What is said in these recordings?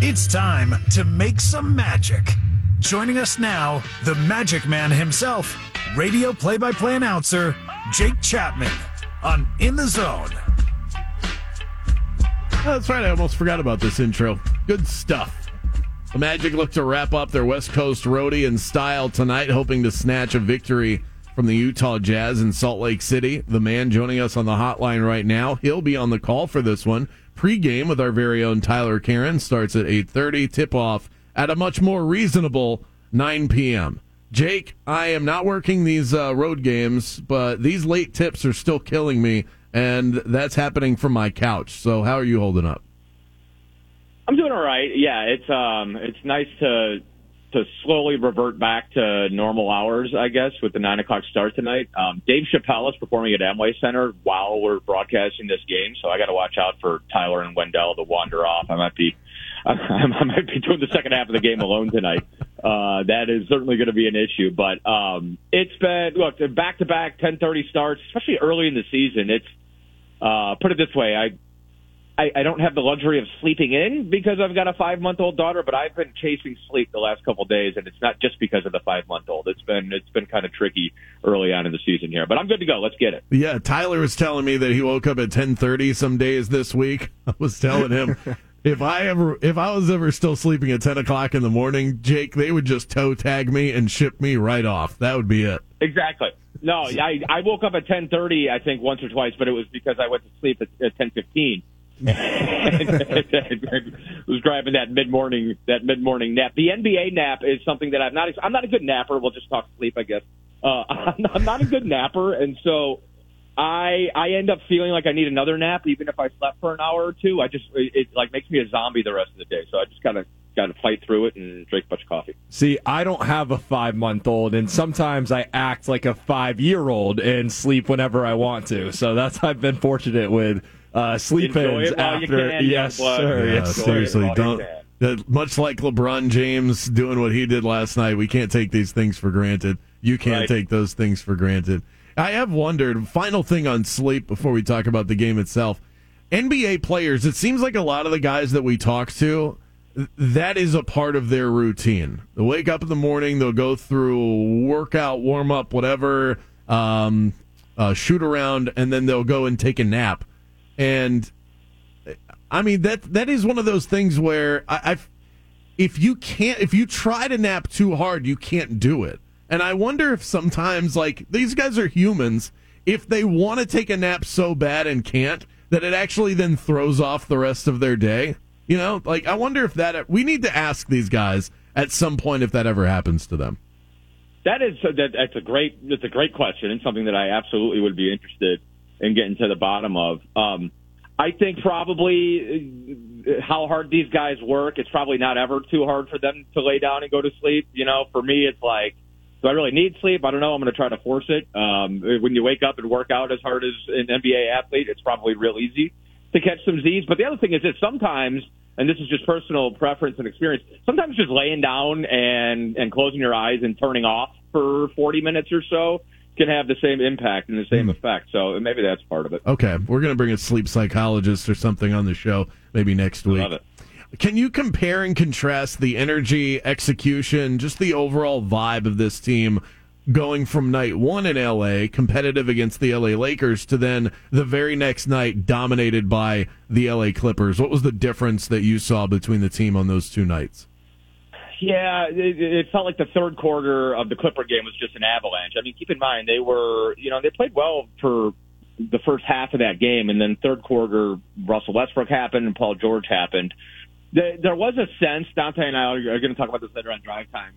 It's time to make some magic. Joining us now, the Magic Man himself, radio play by play announcer, Jake Chapman, on In the Zone. Oh, that's right. I almost forgot about this intro. Good stuff. The Magic look to wrap up their West Coast roadie in style tonight, hoping to snatch a victory from the Utah Jazz in Salt Lake City. The man joining us on the hotline right now, he'll be on the call for this one. Pre-game with our very own Tyler Karen starts at 8:30. Tip-off at a much more reasonable 9 p.m. Jake, I am not working these uh, road games, but these late tips are still killing me, and that's happening from my couch. So, how are you holding up? I'm doing all right. Yeah, it's um, it's nice to to slowly revert back to normal hours, I guess, with the nine o'clock start tonight. Um, Dave Chappelle is performing at Amway Center while we're broadcasting this game, so I got to watch out for Tyler and Wendell to wander off. I might be, I might be doing the second half of the game alone tonight. Uh, that is certainly going to be an issue, but um, it's been look back to back 10:30 starts, especially early in the season. It's uh, put it this way, I I, I don't have the luxury of sleeping in because I've got a five month old daughter, but I've been chasing sleep the last couple of days, and it's not just because of the five month old. It's been it's been kind of tricky early on in the season here, but I'm good to go. Let's get it. Yeah, Tyler was telling me that he woke up at 10:30 some days this week. I was telling him. If I ever, if I was ever still sleeping at ten o'clock in the morning, Jake, they would just toe tag me and ship me right off. That would be it. Exactly. No, I I woke up at ten thirty, I think once or twice, but it was because I went to sleep at, at ten fifteen was grabbing that mid morning that mid morning nap. The NBA nap is something that I'm not. I'm not a good napper. We'll just talk sleep, I guess. Uh, I'm, not, I'm not a good napper, and so I I end up feeling like I need another nap, even if I slept for an hour or two. I just it, it like makes me a zombie the rest of the day. So I just gotta gotta fight through it and drink a bunch of coffee. See, I don't have a five month old, and sometimes I act like a five year old and sleep whenever I want to. So that's I've been fortunate with uh, sleep ins after. Can, yes, sir. Yeah, yes, seriously, don't. Much like LeBron James doing what he did last night, we can't take these things for granted. You can't Right. take those things for granted. I have wondered. Final thing on sleep before we talk about the game itself. NBA players. It seems like a lot of the guys that we talk to, that is a part of their routine. They wake up in the morning. They'll go through workout, warm up, whatever, um, uh, shoot around, and then they'll go and take a nap. And I mean that that is one of those things where I, I've if you can't if you try to nap too hard, you can't do it. And I wonder if sometimes like these guys are humans, if they want to take a nap so bad and can't, that it actually then throws off the rest of their day. You know, like I wonder if that we need to ask these guys at some point if that ever happens to them. That is that, that's a great that's a great question and something that I absolutely would be interested in getting to the bottom of. Um, I think probably uh, how hard these guys work. It's probably not ever too hard for them to lay down and go to sleep. You know, for me, it's like, do I really need sleep? I don't know. I'm going to try to force it. Um, when you wake up and work out as hard as an NBA athlete, it's probably real easy to catch some Z's. But the other thing is that sometimes, and this is just personal preference and experience, sometimes just laying down and and closing your eyes and turning off for 40 minutes or so can have the same impact and the same hmm. effect. So maybe that's part of it. Okay, we're going to bring a sleep psychologist or something on the show maybe next week. Love it. Can you compare and contrast the energy, execution, just the overall vibe of this team going from night one in LA, competitive against the LA Lakers, to then the very next night dominated by the LA Clippers? What was the difference that you saw between the team on those two nights? Yeah, it, it felt like the third quarter of the Clipper game was just an avalanche. I mean, keep in mind they were, you know, they played well for the first half of that game, and then third quarter, Russell Westbrook happened and Paul George happened. There, there was a sense. Dante and I are going to talk about this later on drive time.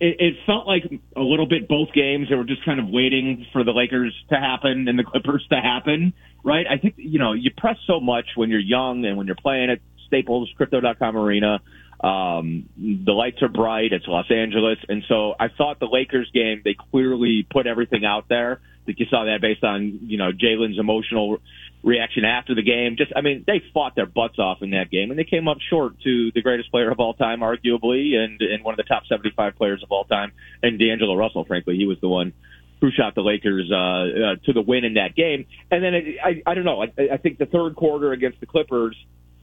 It, it felt like a little bit both games. They were just kind of waiting for the Lakers to happen and the Clippers to happen, right? I think you know you press so much when you're young and when you're playing at Staples Crypto.com Arena. Um, the lights are bright. It's Los Angeles. And so I thought the Lakers game, they clearly put everything out there. I think you saw that based on, you know, Jalen's emotional reaction after the game. Just, I mean, they fought their butts off in that game and they came up short to the greatest player of all time, arguably, and, and one of the top 75 players of all time. And D'Angelo Russell, frankly, he was the one who shot the Lakers uh, uh, to the win in that game. And then it, I, I don't know. I, I think the third quarter against the Clippers,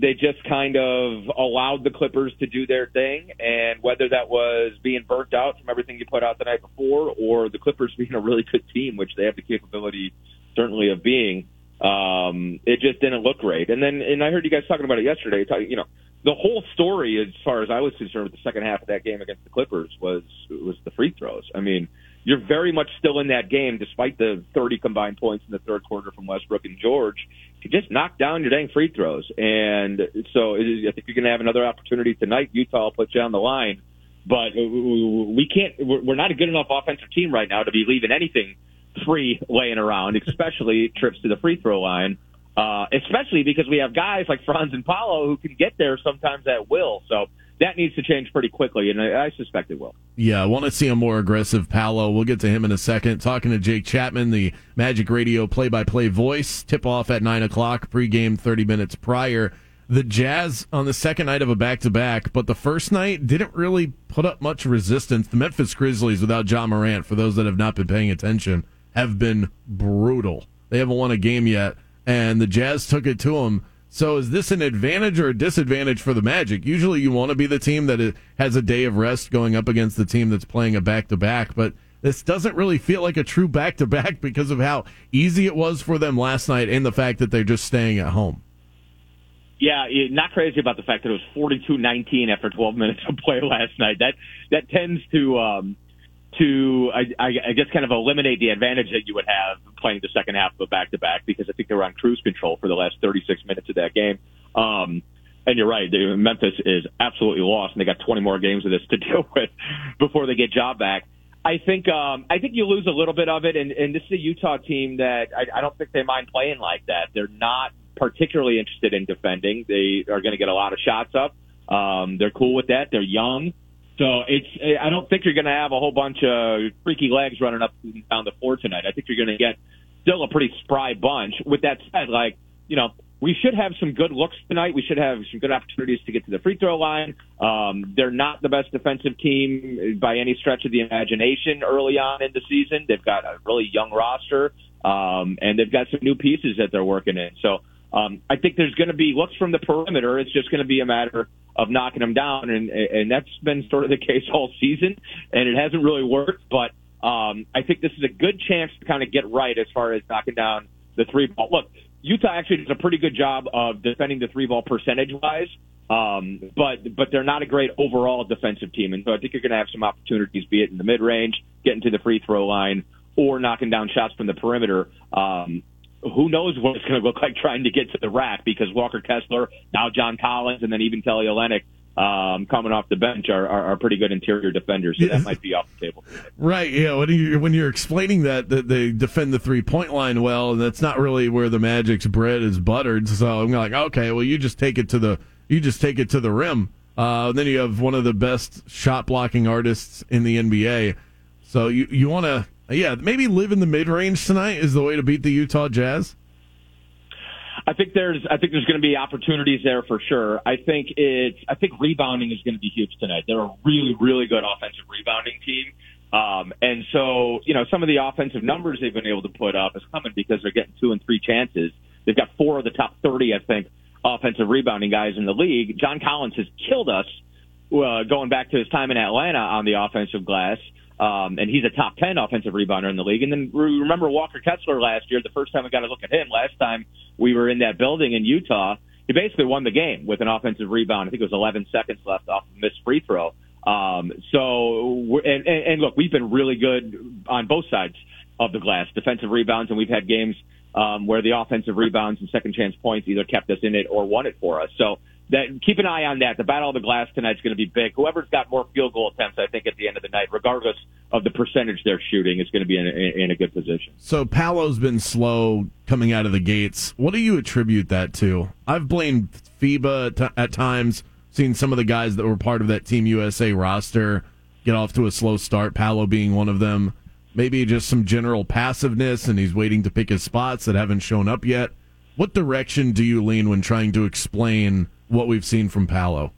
they just kind of allowed the Clippers to do their thing, and whether that was being burnt out from everything you put out the night before, or the Clippers being a really good team, which they have the capability certainly of being, um, it just didn't look great. And then, and I heard you guys talking about it yesterday. you know, the whole story, as far as I was concerned, with the second half of that game against the Clippers was was the free throws. I mean, you're very much still in that game, despite the 30 combined points in the third quarter from Westbrook and George. You just knock down your dang free throws, and so I think you're going to have another opportunity tonight. Utah will put you on the line, but we can't. We're not a good enough offensive team right now to be leaving anything free laying around, especially trips to the free throw line. Uh, especially because we have guys like Franz and Paolo who can get there sometimes at will. So that needs to change pretty quickly, and I, suspect it will. Yeah, I want to see a more aggressive Paolo. We'll get to him in a second. Talking to Jake Chapman, the Magic Radio play-by-play voice. Tip off at nine o'clock. Pregame thirty minutes prior. The Jazz on the second night of a back-to-back, but the first night didn't really put up much resistance. The Memphis Grizzlies, without Ja Morant, for those that have not been paying attention, have been brutal. They haven't won a game yet and the Jazz took it to them. So is this an advantage or a disadvantage for the Magic? Usually you want to be the team that has a day of rest going up against the team that's playing a back to back, but this doesn't really feel like a true back to back because of how easy it was for them last night and the fact that they're just staying at home. Yeah, not crazy about the fact that it was 42-19 after 12 minutes of play last night. That that tends to um, to, I, I guess, kind of eliminate the advantage that you would have playing the second half of a back to back because I think they were on cruise control for the last 36 minutes of that game. Um, and you're right, Memphis is absolutely lost, and they got 20 more games of this to deal with before they get Ja back. I think um, I think you lose a little bit of it, and, and this is a Utah team that I, I don't think they mind playing like that. They're not particularly interested in defending. They are going to get a lot of shots up. Um, they're cool with that. They're young. So it's I don't think you're going to have a whole bunch of freaky legs running up and down the floor tonight. I think you're going to get still a pretty spry bunch. With that said, like you know, we should have some good looks tonight. We should have some good opportunities to get to the free throw line. Um, they're not the best defensive team by any stretch of the imagination early on in the season. They've got a really young roster, um, and they've got some new pieces that they're working in. So um, I think there's going to be looks from the perimeter. It's just going to be a matter of knocking them down, and and that's been sort of the case all season, and it hasn't really worked. But um, I think this is a good chance to kind of get right as far as knocking down the three ball. Look, Utah actually does a pretty good job of defending the three ball percentage wise, um, but but they're not a great overall defensive team, and so I think you're going to have some opportunities, be it in the mid range, getting to the free throw line, or knocking down shots from the perimeter. Um, who knows what it's going to look like trying to get to the rack because Walker Kessler, now John Collins, and then even Kelly Olynyk um, coming off the bench are, are, are, pretty good interior defenders, so that might be off the table. Right. Yeah. When, you, when you're explaining that, that they defend the three point line well, and that's not really where the Magic's bread is buttered. So I'm like, okay, well, you just take it to the you just take it to the rim. Uh, then you have one of the best shot blocking artists in the NBA. So you you want to yeah, maybe live in the mid range tonight is the way to beat the Utah Jazz. I think there's I think there's going to be opportunities there for sure. I think it's I think rebounding is going to be huge tonight. They're a really really good offensive rebounding team. Um, and so, you know, some of the offensive numbers they've been able to put up is coming because they're getting two and three chances. They've got four of the top 30, I think, offensive rebounding guys in the league. John Collins has killed us uh, going back to his time in Atlanta on the offensive glass. Um, and he's a top 10 offensive rebounder in the league. And then remember Walker Kessler last year, the first time we got to look at him, last time we were in that building in Utah, he basically won the game with an offensive rebound. I think it was 11 seconds left off of a missed free throw. Um, so, and, and look, we've been really good on both sides of the glass, defensive rebounds, and we've had games um, where the offensive rebounds and second chance points either kept us in it or won it for us. So that keep an eye on that. The battle of the glass tonight is going to be big. Whoever's got more field goal attempts, I think, at the end of the night, regardless of the percentage they're shooting, is going to be in a, in a good position. So Paolo's been slow coming out of the gates. What do you attribute that to? I've blamed FIBA at times. Seen some of the guys that were part of that Team USA roster get off to a slow start. Paolo being one of them. Maybe just some general passiveness, and he's waiting to pick his spots that haven't shown up yet. What direction do you lean when trying to explain? What we've seen from Paolo?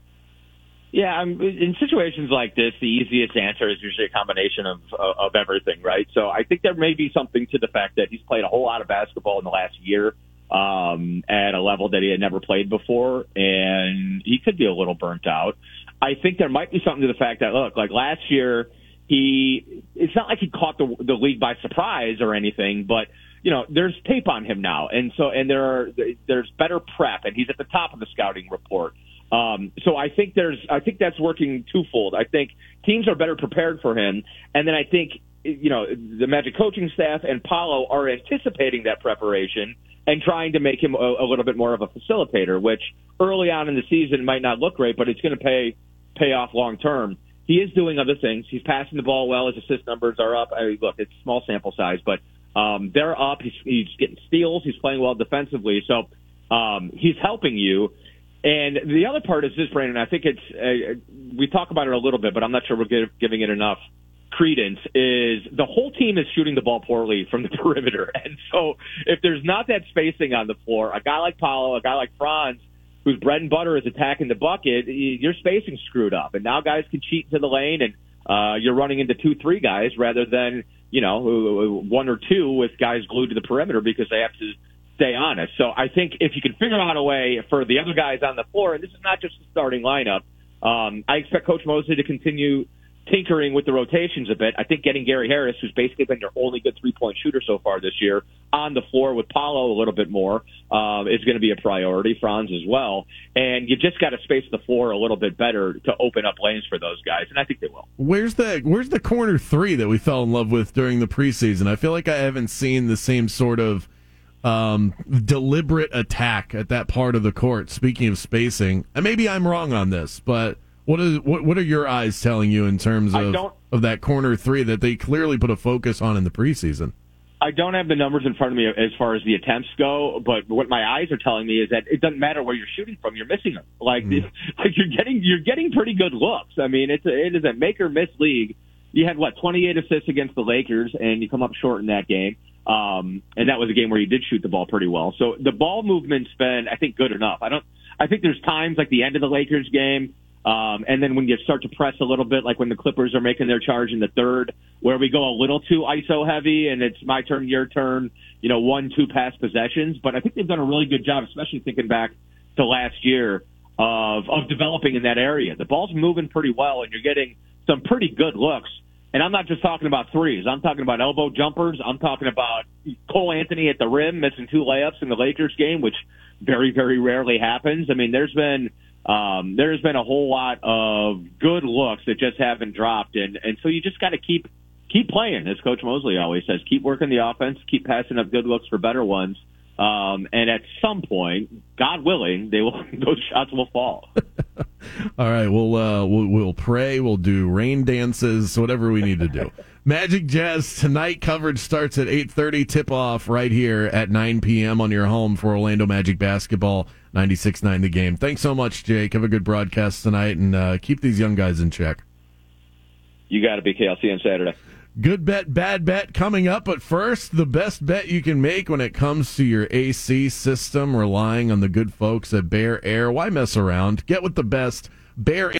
Yeah, I'm, in situations like this, the easiest answer is usually a combination of of everything, right? So I think there may be something to the fact that he's played a whole lot of basketball in the last year. um, at a level that he had never played before, and he could be a little burnt out. I think there might be something to the fact that look, like last year, he it's not like he caught the the league by surprise or anything, but you know, there's tape on him now, and so and there are there's better prep, and he's at the top of the scouting report. Um, so I think there's I think that's working twofold. I think teams are better prepared for him, and then I think you know the Magic coaching staff and Paolo are anticipating that preparation and trying to make him a, a little bit more of a facilitator, which early on in the season might not look great, but it's going to pay pay off long term. He is doing other things. He's passing the ball well. His assist numbers are up. I mean, look, it's small sample size, but um, they're up. He's, he's getting steals. He's playing well defensively. So um, he's helping you. And the other part is this, Brandon. I think it's uh, we talk about it a little bit, but I'm not sure we're give, giving it enough credence. Is the whole team is shooting the ball poorly from the perimeter, and so if there's not that spacing on the floor, a guy like Paolo, a guy like Franz, whose bread and butter is attacking the bucket, your spacing screwed up, and now guys can cheat into the lane, and uh, you're running into two, three guys rather than you know, one or two with guys glued to the perimeter because they have to stay honest. So I think if you can figure out a way for the other guys on the floor, and this is not just the starting lineup, um, I expect Coach Mosley to continue tinkering with the rotations a bit. I think getting Gary Harris, who's basically been your only good three point shooter so far this year, on the floor with Paolo a little bit more um, is going to be a priority. Franz as well, and you just got to space the floor a little bit better to open up lanes for those guys, and I think they will. Where's the Where's the corner three that we fell in love with during the preseason? I feel like I haven't seen the same sort of um, deliberate attack at that part of the court. Speaking of spacing, and maybe I'm wrong on this, but what is what what are your eyes telling you in terms of of that corner three that they clearly put a focus on in the preseason? I don't have the numbers in front of me as far as the attempts go, but what my eyes are telling me is that it doesn't matter where you're shooting from, you're missing them. Like, mm. like you're getting you're getting pretty good looks. I mean, it's a, it is a make or miss league. You had what 28 assists against the Lakers, and you come up short in that game. Um, and that was a game where you did shoot the ball pretty well. So the ball movement's been, I think, good enough. I don't. I think there's times like the end of the Lakers game um, and then when you start to press a little bit, like when the Clippers are making their charge in the third, where we go a little too ISO heavy and it's my turn, your turn, you know, one, two pass possessions. But I think they've done a really good job, especially thinking back to last year of, of developing in that area. The ball's moving pretty well and you're getting some pretty good looks. And I'm not just talking about threes. I'm talking about elbow jumpers. I'm talking about Cole Anthony at the rim missing two layups in the Lakers game, which very, very rarely happens. I mean, there's been um, there's been a whole lot of good looks that just haven't dropped, and and so you just got to keep keep playing, as Coach Mosley always says. Keep working the offense, keep passing up good looks for better ones, um, and at some point, God willing, they will those shots will fall. All right, we'll, uh, we'll we'll pray. We'll do rain dances, whatever we need to do. Magic Jazz tonight coverage starts at 8:30 tip off right here at 9 p.m. on your home for Orlando Magic basketball 96.9 the game. Thanks so much, Jake. Have a good broadcast tonight and uh, keep these young guys in check. You got to be KLC on Saturday. Good bet, bad bet coming up. But first, the best bet you can make when it comes to your AC system, relying on the good folks at Bear Air. Why mess around? Get with the best. Bear